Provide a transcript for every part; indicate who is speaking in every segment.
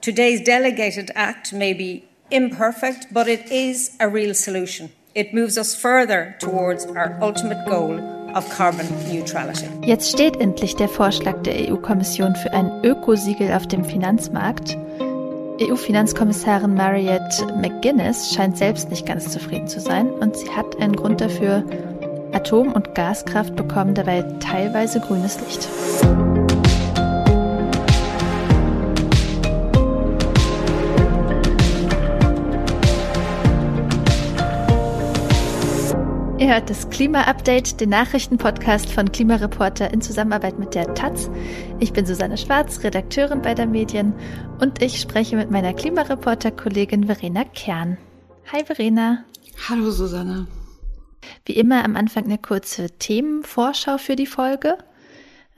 Speaker 1: Today's delegated act may be imperfect, but it is a real solution. It moves us further towards our ultimate goal of carbon neutrality.
Speaker 2: Jetzt steht endlich der Vorschlag der EU-Kommission für ein Ökosiegel auf dem Finanzmarkt. EU-Finanzkommissarin Mariette McGuinness scheint selbst nicht ganz zufrieden zu sein und sie hat einen Grund dafür. Atom- und Gaskraft bekommen dabei teilweise grünes Licht. Ihr hört das Klima-Update, den Nachrichtenpodcast von Klimareporter in Zusammenarbeit mit der Taz. Ich bin Susanne Schwarz, Redakteurin bei der Medien und ich spreche mit meiner Klimareporter-Kollegin Verena Kern. Hi Verena.
Speaker 3: Hallo Susanne.
Speaker 2: Wie immer am Anfang eine kurze Themenvorschau für die Folge.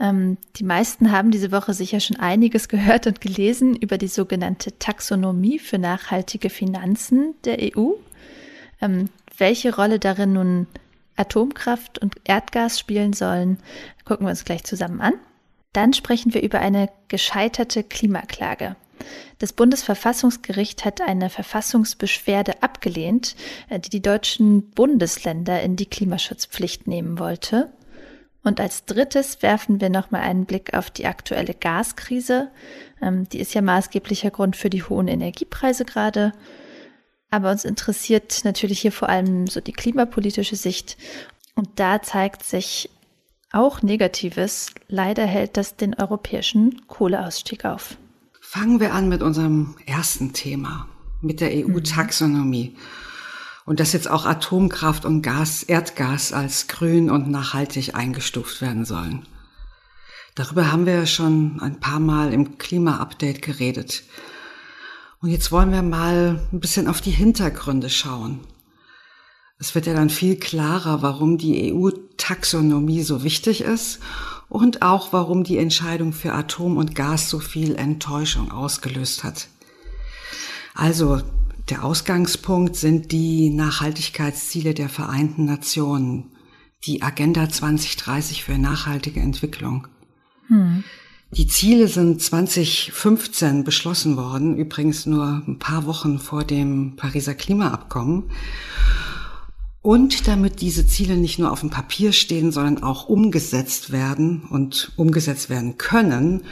Speaker 2: Ähm, die meisten haben diese Woche sicher schon einiges gehört und gelesen über die sogenannte Taxonomie für nachhaltige Finanzen der EU. Ähm, welche Rolle darin nun Atomkraft und Erdgas spielen sollen, gucken wir uns gleich zusammen an. Dann sprechen wir über eine gescheiterte Klimaklage. Das Bundesverfassungsgericht hat eine Verfassungsbeschwerde abgelehnt, äh, die die deutschen Bundesländer in die Klimaschutzpflicht nehmen wollte. Und als drittes werfen wir nochmal einen Blick auf die aktuelle Gaskrise. Ähm, die ist ja maßgeblicher Grund für die hohen Energiepreise gerade. Aber uns interessiert natürlich hier vor allem so die klimapolitische Sicht. Und da zeigt sich auch Negatives. Leider hält das den europäischen Kohleausstieg auf.
Speaker 3: Fangen wir an mit unserem ersten Thema, mit der EU-Taxonomie. Und dass jetzt auch Atomkraft und Gas, Erdgas als grün und nachhaltig eingestuft werden sollen. Darüber haben wir schon ein paar Mal im Klima-Update geredet. Und jetzt wollen wir mal ein bisschen auf die Hintergründe schauen. Es wird ja dann viel klarer, warum die EU-Taxonomie so wichtig ist und auch warum die Entscheidung für Atom und Gas so viel Enttäuschung ausgelöst hat. Also, der Ausgangspunkt sind die Nachhaltigkeitsziele der Vereinten Nationen, die Agenda 2030 für nachhaltige Entwicklung. Hm. Die Ziele sind 2015 beschlossen worden, übrigens nur ein paar Wochen vor dem Pariser Klimaabkommen. Und damit diese Ziele nicht nur auf dem Papier stehen, sondern auch umgesetzt werden und umgesetzt werden können,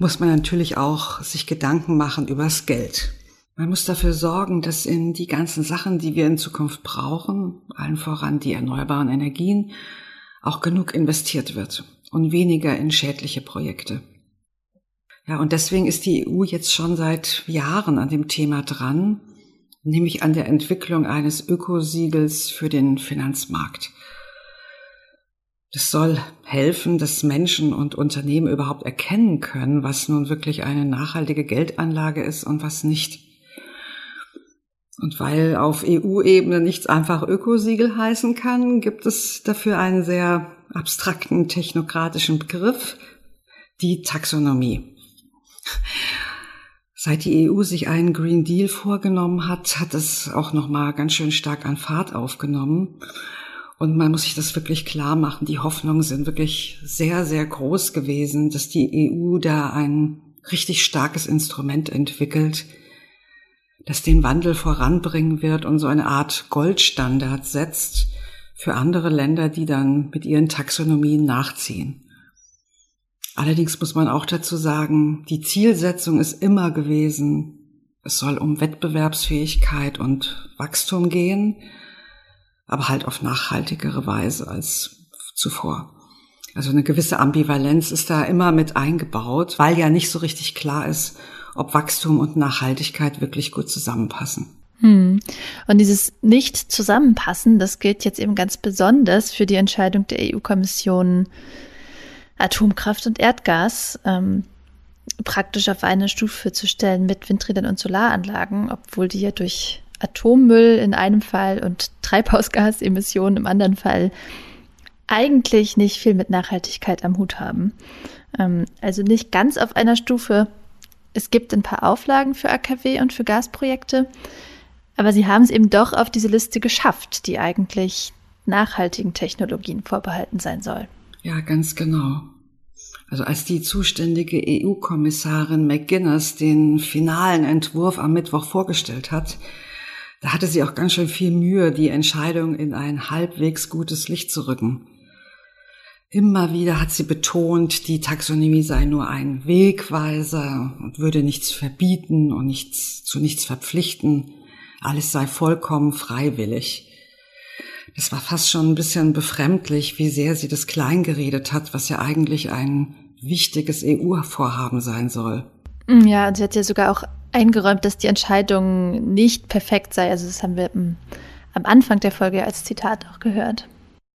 Speaker 3: muss man natürlich auch sich Gedanken machen übers Geld. Man muss dafür sorgen, dass in die ganzen Sachen, die wir in Zukunft brauchen, allen voran die erneuerbaren Energien, auch genug investiert wird und weniger in schädliche Projekte. Ja, und deswegen ist die EU jetzt schon seit Jahren an dem Thema dran, nämlich an der Entwicklung eines Ökosiegels für den Finanzmarkt. Das soll helfen, dass Menschen und Unternehmen überhaupt erkennen können, was nun wirklich eine nachhaltige Geldanlage ist und was nicht. Und weil auf EU-Ebene nichts einfach Ökosiegel heißen kann, gibt es dafür einen sehr abstrakten technokratischen Begriff, die Taxonomie. Seit die EU sich einen Green Deal vorgenommen hat, hat es auch noch mal ganz schön stark an Fahrt aufgenommen. Und man muss sich das wirklich klar machen. Die Hoffnungen sind wirklich sehr, sehr groß gewesen, dass die EU da ein richtig starkes Instrument entwickelt, das den Wandel voranbringen wird und so eine Art Goldstandard setzt für andere Länder, die dann mit ihren Taxonomien nachziehen. Allerdings muss man auch dazu sagen, die Zielsetzung ist immer gewesen, es soll um Wettbewerbsfähigkeit und Wachstum gehen, aber halt auf nachhaltigere Weise als zuvor. Also eine gewisse Ambivalenz ist da immer mit eingebaut, weil ja nicht so richtig klar ist, ob Wachstum und Nachhaltigkeit wirklich gut zusammenpassen.
Speaker 2: Hm. Und dieses Nicht-Zusammenpassen, das gilt jetzt eben ganz besonders für die Entscheidung der EU-Kommission, Atomkraft und Erdgas ähm, praktisch auf eine Stufe zu stellen mit Windrädern und Solaranlagen, obwohl die ja durch Atommüll in einem Fall und Treibhausgasemissionen im anderen Fall eigentlich nicht viel mit Nachhaltigkeit am Hut haben. Ähm, also nicht ganz auf einer Stufe. Es gibt ein paar Auflagen für AKW und für Gasprojekte, aber sie haben es eben doch auf diese Liste geschafft, die eigentlich nachhaltigen Technologien vorbehalten sein soll.
Speaker 3: Ja, ganz genau. Also als die zuständige EU-Kommissarin McGuinness den finalen Entwurf am Mittwoch vorgestellt hat, da hatte sie auch ganz schön viel Mühe, die Entscheidung in ein halbwegs gutes Licht zu rücken. Immer wieder hat sie betont, die Taxonomie sei nur ein Wegweiser und würde nichts verbieten und nichts, zu nichts verpflichten. Alles sei vollkommen freiwillig. Das war fast schon ein bisschen befremdlich, wie sehr sie das kleingeredet hat, was ja eigentlich ein wichtiges EU-Vorhaben sein soll.
Speaker 2: Mm, ja, und sie hat ja sogar auch eingeräumt, dass die Entscheidung nicht perfekt sei. Also das haben wir mm, am Anfang der Folge als Zitat auch gehört.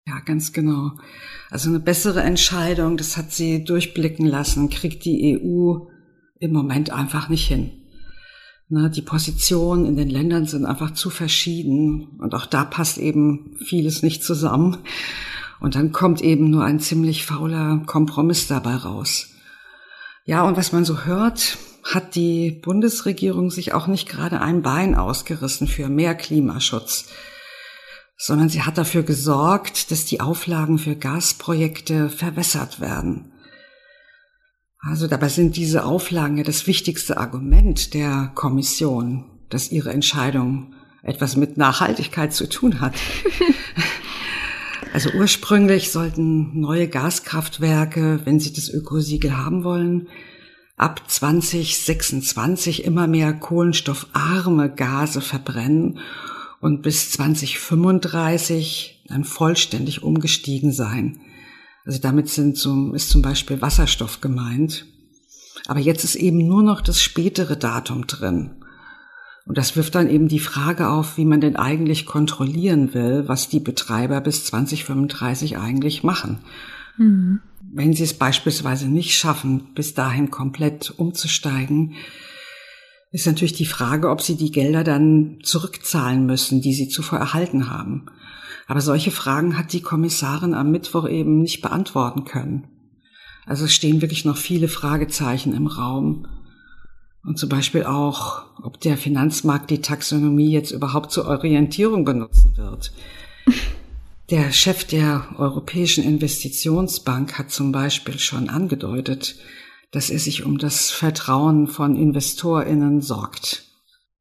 Speaker 3: Ja, ganz genau. Also eine bessere Entscheidung, das hat sie durchblicken lassen, kriegt die EU im Moment einfach nicht hin. Na, die Positionen in den Ländern sind einfach zu verschieden und auch da passt eben vieles nicht zusammen. Und dann kommt eben nur ein ziemlich fauler Kompromiss dabei raus. Ja, und was man so hört, hat die Bundesregierung sich auch nicht gerade ein Bein ausgerissen für mehr Klimaschutz, sondern sie hat dafür gesorgt, dass die Auflagen für Gasprojekte verwässert werden. Also dabei sind diese Auflagen ja das wichtigste Argument der Kommission, dass ihre Entscheidung etwas mit Nachhaltigkeit zu tun hat. also ursprünglich sollten neue Gaskraftwerke, wenn sie das Ökosiegel haben wollen, ab 2026 immer mehr kohlenstoffarme Gase verbrennen und bis 2035 dann vollständig umgestiegen sein. Also damit sind zum, ist zum Beispiel Wasserstoff gemeint. Aber jetzt ist eben nur noch das spätere Datum drin. Und das wirft dann eben die Frage auf, wie man denn eigentlich kontrollieren will, was die Betreiber bis 2035 eigentlich machen. Mhm. Wenn sie es beispielsweise nicht schaffen, bis dahin komplett umzusteigen, ist natürlich die Frage, ob sie die Gelder dann zurückzahlen müssen, die sie zuvor erhalten haben. Aber solche Fragen hat die Kommissarin am Mittwoch eben nicht beantworten können. Also stehen wirklich noch viele Fragezeichen im Raum. Und zum Beispiel auch, ob der Finanzmarkt die Taxonomie jetzt überhaupt zur Orientierung benutzen wird. Der Chef der Europäischen Investitionsbank hat zum Beispiel schon angedeutet, dass er sich um das Vertrauen von InvestorInnen sorgt.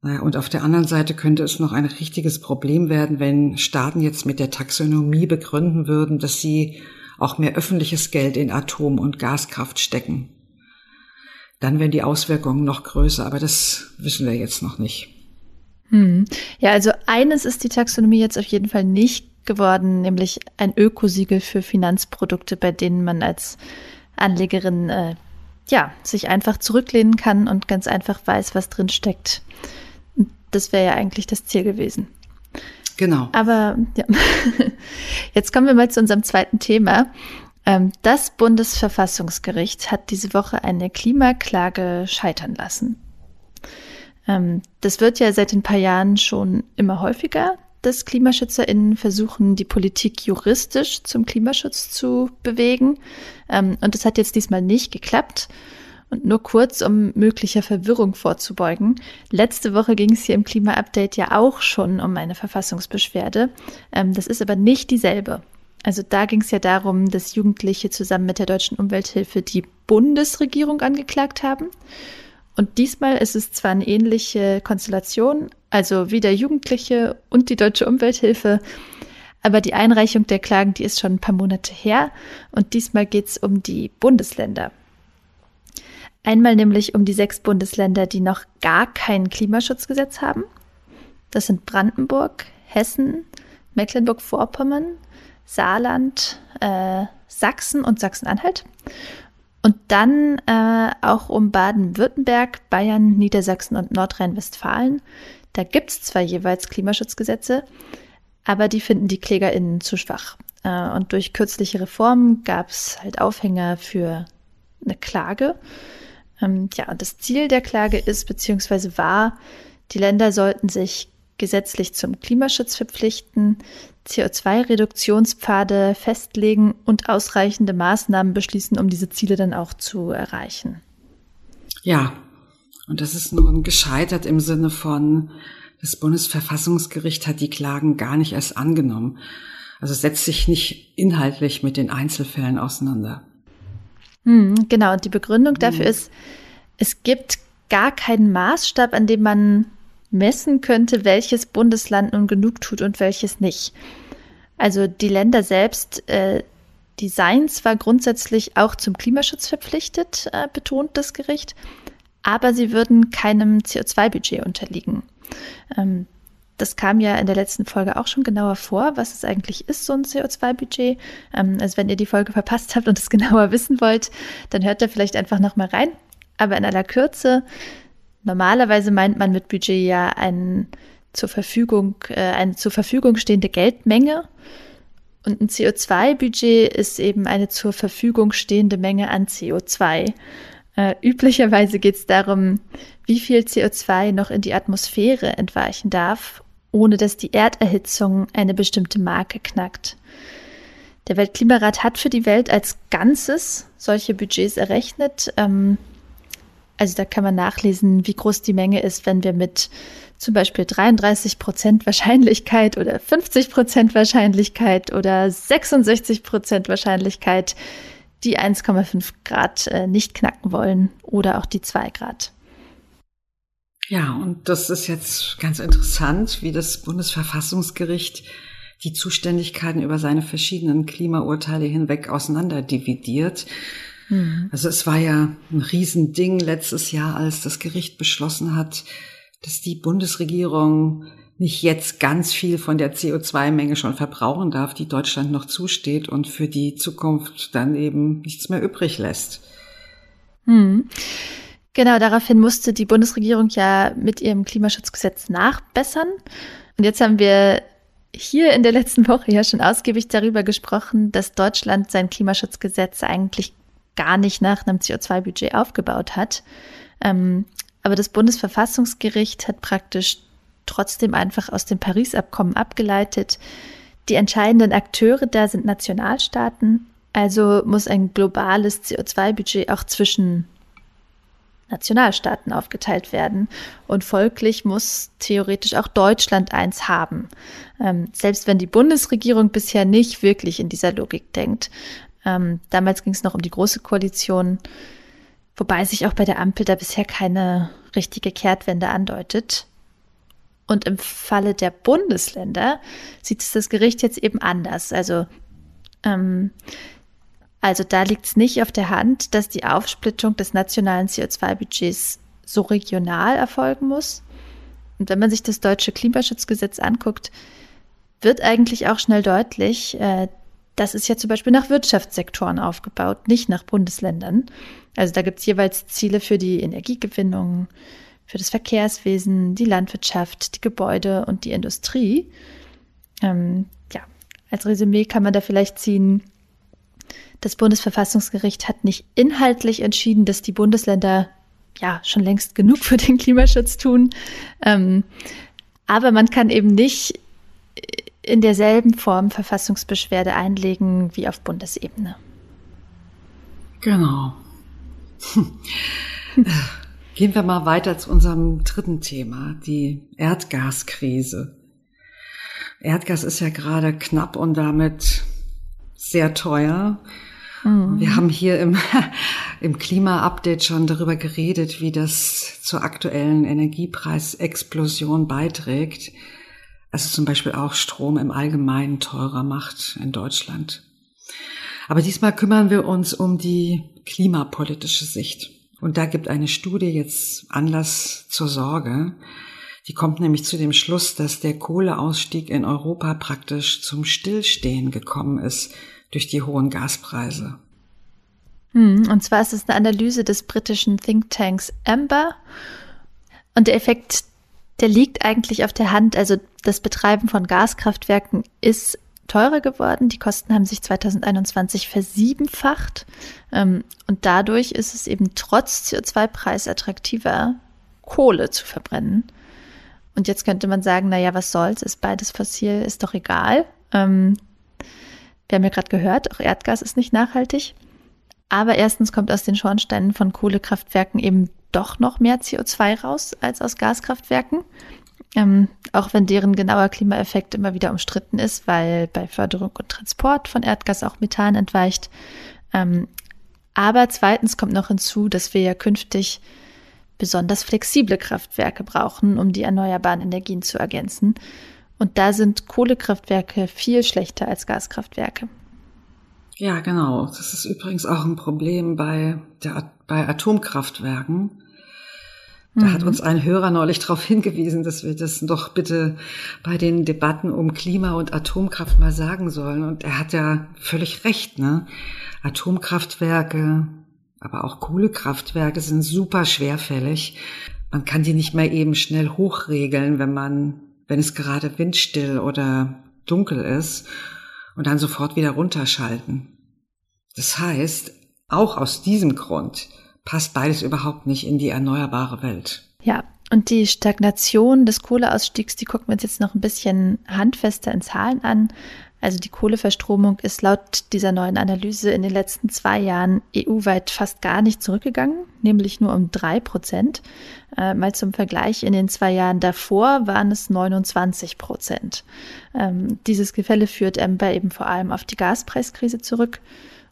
Speaker 3: Und auf der anderen Seite könnte es noch ein richtiges Problem werden, wenn Staaten jetzt mit der Taxonomie begründen würden, dass sie auch mehr öffentliches Geld in Atom- und Gaskraft stecken. Dann wären die Auswirkungen noch größer, aber das wissen wir jetzt noch nicht.
Speaker 2: Hm. Ja, also eines ist die Taxonomie jetzt auf jeden Fall nicht geworden, nämlich ein Ökosiegel für Finanzprodukte, bei denen man als Anlegerin äh, ja sich einfach zurücklehnen kann und ganz einfach weiß, was drin steckt das wäre ja eigentlich das Ziel gewesen.
Speaker 3: Genau.
Speaker 2: Aber ja. jetzt kommen wir mal zu unserem zweiten Thema. Ähm, das Bundesverfassungsgericht hat diese Woche eine Klimaklage scheitern lassen. Ähm, das wird ja seit ein paar Jahren schon immer häufiger, dass KlimaschützerInnen versuchen, die Politik juristisch zum Klimaschutz zu bewegen. Ähm, und das hat jetzt diesmal nicht geklappt. Und nur kurz, um möglicher Verwirrung vorzubeugen. Letzte Woche ging es hier im Klima-Update ja auch schon um eine Verfassungsbeschwerde. Ähm, das ist aber nicht dieselbe. Also da ging es ja darum, dass Jugendliche zusammen mit der Deutschen Umwelthilfe die Bundesregierung angeklagt haben. Und diesmal ist es zwar eine ähnliche Konstellation, also wieder Jugendliche und die Deutsche Umwelthilfe, aber die Einreichung der Klagen, die ist schon ein paar Monate her und diesmal geht es um die Bundesländer. Einmal nämlich um die sechs Bundesländer, die noch gar kein Klimaschutzgesetz haben. Das sind Brandenburg, Hessen, Mecklenburg-Vorpommern, Saarland, äh, Sachsen und Sachsen-Anhalt. Und dann äh, auch um Baden-Württemberg, Bayern, Niedersachsen und Nordrhein-Westfalen. Da gibt es zwar jeweils Klimaschutzgesetze, aber die finden die KlägerInnen zu schwach. Äh, und durch kürzliche Reformen gab es halt Aufhänger für eine Klage. Ähm, ja, und das Ziel der Klage ist beziehungsweise war, die Länder sollten sich gesetzlich zum Klimaschutz verpflichten, CO2-Reduktionspfade festlegen und ausreichende Maßnahmen beschließen, um diese Ziele dann auch zu erreichen.
Speaker 3: Ja, und das ist nun gescheitert im Sinne von, das Bundesverfassungsgericht hat die Klagen gar nicht erst angenommen. Also setzt sich nicht inhaltlich mit den Einzelfällen auseinander.
Speaker 2: Hm, genau, und die Begründung dafür hm. ist, es gibt gar keinen Maßstab, an dem man messen könnte, welches Bundesland nun genug tut und welches nicht. Also die Länder selbst äh, die seien zwar grundsätzlich auch zum Klimaschutz verpflichtet, äh, betont das Gericht, aber sie würden keinem CO2-Budget unterliegen. Ähm, das kam ja in der letzten Folge auch schon genauer vor, was es eigentlich ist, so ein CO2-Budget. Ähm, also wenn ihr die Folge verpasst habt und es genauer wissen wollt, dann hört da vielleicht einfach nochmal rein. Aber in aller Kürze, normalerweise meint man mit Budget ja ein zur Verfügung, äh, eine zur Verfügung stehende Geldmenge. Und ein CO2-Budget ist eben eine zur Verfügung stehende Menge an CO2. Äh, üblicherweise geht es darum, wie viel CO2 noch in die Atmosphäre entweichen darf, ohne dass die Erderhitzung eine bestimmte Marke knackt. Der Weltklimarat hat für die Welt als Ganzes solche Budgets errechnet. Ähm, also da kann man nachlesen, wie groß die Menge ist, wenn wir mit zum Beispiel 33 Prozent Wahrscheinlichkeit oder 50 Prozent Wahrscheinlichkeit oder 66 Prozent Wahrscheinlichkeit die 1,5 Grad äh, nicht knacken wollen oder auch die 2 Grad.
Speaker 3: Ja, und das ist jetzt ganz interessant, wie das Bundesverfassungsgericht die Zuständigkeiten über seine verschiedenen Klimaurteile hinweg auseinanderdividiert. Mhm. Also es war ja ein Riesending letztes Jahr, als das Gericht beschlossen hat, dass die Bundesregierung nicht jetzt ganz viel von der CO2-Menge schon verbrauchen darf, die Deutschland noch zusteht und für die Zukunft dann eben nichts mehr übrig lässt.
Speaker 2: Hm. Genau, daraufhin musste die Bundesregierung ja mit ihrem Klimaschutzgesetz nachbessern. Und jetzt haben wir hier in der letzten Woche ja schon ausgiebig darüber gesprochen, dass Deutschland sein Klimaschutzgesetz eigentlich gar nicht nach einem CO2-Budget aufgebaut hat. Ähm, aber das Bundesverfassungsgericht hat praktisch trotzdem einfach aus dem Paris-Abkommen abgeleitet, die entscheidenden Akteure da sind Nationalstaaten, also muss ein globales CO2-Budget auch zwischen Nationalstaaten aufgeteilt werden. Und folglich muss theoretisch auch Deutschland eins haben. Ähm, selbst wenn die Bundesregierung bisher nicht wirklich in dieser Logik denkt. Ähm, damals ging es noch um die Große Koalition. Wobei sich auch bei der Ampel da bisher keine richtige Kehrtwende andeutet. Und im Falle der Bundesländer sieht es das Gericht jetzt eben anders. Also, ähm, also da liegt es nicht auf der Hand, dass die Aufsplittung des nationalen CO2-Budgets so regional erfolgen muss. Und wenn man sich das deutsche Klimaschutzgesetz anguckt, wird eigentlich auch schnell deutlich, äh, das ist ja zum Beispiel nach Wirtschaftssektoren aufgebaut, nicht nach Bundesländern. Also da gibt es jeweils Ziele für die Energiegewinnung, für das Verkehrswesen, die Landwirtschaft, die Gebäude und die Industrie. Ähm, ja, als Resümee kann man da vielleicht ziehen, das Bundesverfassungsgericht hat nicht inhaltlich entschieden, dass die Bundesländer ja schon längst genug für den Klimaschutz tun. Ähm, aber man kann eben nicht in derselben Form Verfassungsbeschwerde einlegen wie auf Bundesebene.
Speaker 3: Genau. Gehen wir mal weiter zu unserem dritten Thema, die Erdgaskrise. Erdgas ist ja gerade knapp und damit sehr teuer. Mhm. Wir haben hier im, im Klima-Update schon darüber geredet, wie das zur aktuellen Energiepreisexplosion beiträgt also zum Beispiel auch Strom im Allgemeinen teurer macht in Deutschland. Aber diesmal kümmern wir uns um die klimapolitische Sicht. Und da gibt eine Studie jetzt Anlass zur Sorge. Die kommt nämlich zu dem Schluss, dass der Kohleausstieg in Europa praktisch zum Stillstehen gekommen ist durch die hohen Gaspreise.
Speaker 2: Hm, und zwar ist es eine Analyse des britischen Thinktanks Amber. Und der Effekt der liegt eigentlich auf der Hand. Also das Betreiben von Gaskraftwerken ist teurer geworden. Die Kosten haben sich 2021 versiebenfacht. Ähm, und dadurch ist es eben trotz CO2-Preis attraktiver, Kohle zu verbrennen. Und jetzt könnte man sagen, na ja, was soll's, ist beides fossil, ist doch egal. Ähm, wir haben ja gerade gehört, auch Erdgas ist nicht nachhaltig. Aber erstens kommt aus den Schornsteinen von Kohlekraftwerken eben doch noch mehr CO2 raus als aus Gaskraftwerken. Ähm, auch wenn deren genauer Klimaeffekt immer wieder umstritten ist, weil bei Förderung und Transport von Erdgas auch Methan entweicht. Ähm, Aber zweitens kommt noch hinzu, dass wir ja künftig besonders flexible Kraftwerke brauchen, um die erneuerbaren Energien zu ergänzen. Und da sind Kohlekraftwerke viel schlechter als Gaskraftwerke.
Speaker 3: Ja, genau. Das ist übrigens auch ein Problem bei, der, bei Atomkraftwerken. Da mhm. hat uns ein Hörer neulich darauf hingewiesen, dass wir das doch bitte bei den Debatten um Klima und Atomkraft mal sagen sollen. Und er hat ja völlig recht, ne? Atomkraftwerke, aber auch Kohlekraftwerke sind super schwerfällig. Man kann die nicht mehr eben schnell hochregeln, wenn man, wenn es gerade windstill oder dunkel ist und dann sofort wieder runterschalten. Das heißt, auch aus diesem Grund passt beides überhaupt nicht in die erneuerbare Welt.
Speaker 2: Ja, und die Stagnation des Kohleausstiegs, die gucken wir uns jetzt noch ein bisschen handfester in Zahlen an. Also die Kohleverstromung ist laut dieser neuen Analyse in den letzten zwei Jahren EU-weit fast gar nicht zurückgegangen, nämlich nur um drei Prozent. Äh, mal zum Vergleich, in den zwei Jahren davor waren es 29 Prozent. Ähm, dieses Gefälle führt Ember eben vor allem auf die Gaspreiskrise zurück.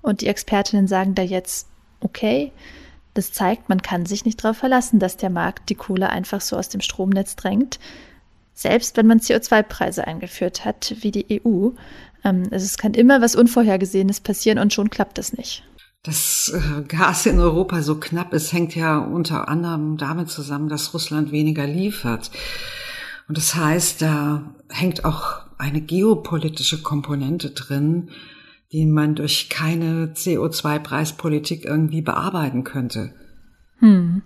Speaker 2: Und die Expertinnen sagen da jetzt, okay, das zeigt, man kann sich nicht darauf verlassen, dass der Markt die Kohle einfach so aus dem Stromnetz drängt selbst wenn man CO2-Preise eingeführt hat, wie die EU. Ähm, also es kann immer was Unvorhergesehenes passieren und schon klappt es nicht.
Speaker 3: Das äh, Gas in Europa so knapp ist, hängt ja unter anderem damit zusammen, dass Russland weniger liefert. Und das heißt, da hängt auch eine geopolitische Komponente drin, die man durch keine CO2-Preispolitik irgendwie bearbeiten könnte. Hm.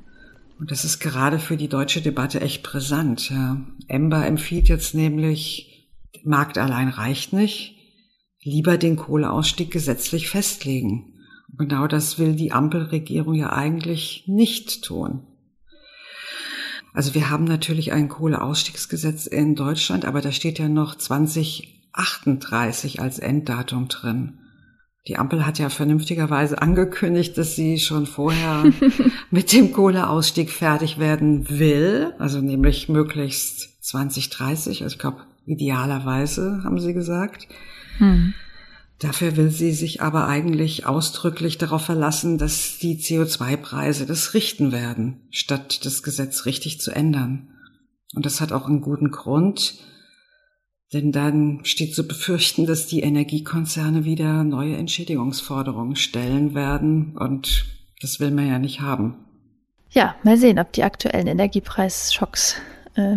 Speaker 3: Und das ist gerade für die deutsche Debatte echt brisant. Ja. Ember empfiehlt jetzt nämlich, Markt allein reicht nicht, lieber den Kohleausstieg gesetzlich festlegen. Und genau das will die Ampelregierung ja eigentlich nicht tun. Also wir haben natürlich ein Kohleausstiegsgesetz in Deutschland, aber da steht ja noch 2038 als Enddatum drin. Die Ampel hat ja vernünftigerweise angekündigt, dass sie schon vorher mit dem Kohleausstieg fertig werden will, also nämlich möglichst 2030, also ich glaube idealerweise, haben sie gesagt. Hm. Dafür will sie sich aber eigentlich ausdrücklich darauf verlassen, dass die CO2-Preise das richten werden, statt das Gesetz richtig zu ändern. Und das hat auch einen guten Grund, denn dann steht zu befürchten, dass die Energiekonzerne wieder neue Entschädigungsforderungen stellen werden und das will man ja nicht haben.
Speaker 2: Ja, mal sehen, ob die aktuellen Energiepreisschocks äh,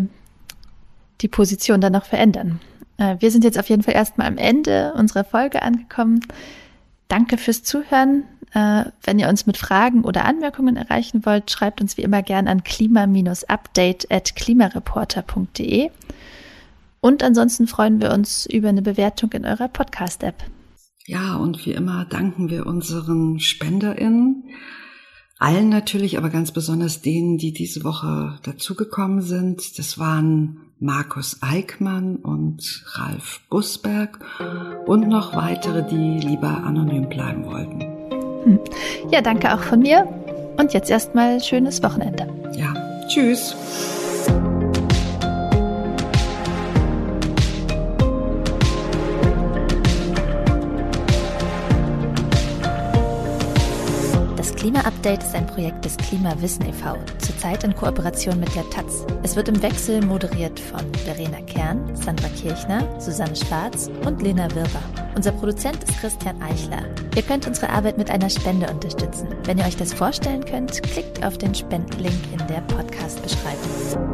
Speaker 2: die Position dann noch verändern. Äh, wir sind jetzt auf jeden Fall erstmal am Ende unserer Folge angekommen. Danke fürs Zuhören. Äh, wenn ihr uns mit Fragen oder Anmerkungen erreichen wollt, schreibt uns wie immer gern an klima-update at klimareporter.de. Und ansonsten freuen wir uns über eine Bewertung in eurer Podcast-App.
Speaker 3: Ja, und wie immer danken wir unseren SpenderInnen. Allen natürlich, aber ganz besonders denen, die diese Woche dazugekommen sind. Das waren Markus Eickmann und Ralf Busberg und noch weitere, die lieber anonym bleiben wollten.
Speaker 2: Hm. Ja, danke auch von mir. Und jetzt erstmal schönes Wochenende.
Speaker 3: Ja, tschüss.
Speaker 2: Klima-Update ist ein Projekt des Klimawissen e.V., zurzeit in Kooperation mit der Taz. Es wird im Wechsel moderiert von Verena Kern, Sandra Kirchner, Susanne Schwarz und Lena Wirber. Unser Produzent ist Christian Eichler. Ihr könnt unsere Arbeit mit einer Spende unterstützen. Wenn ihr euch das vorstellen könnt, klickt auf den Spendenlink in der Podcast-Beschreibung.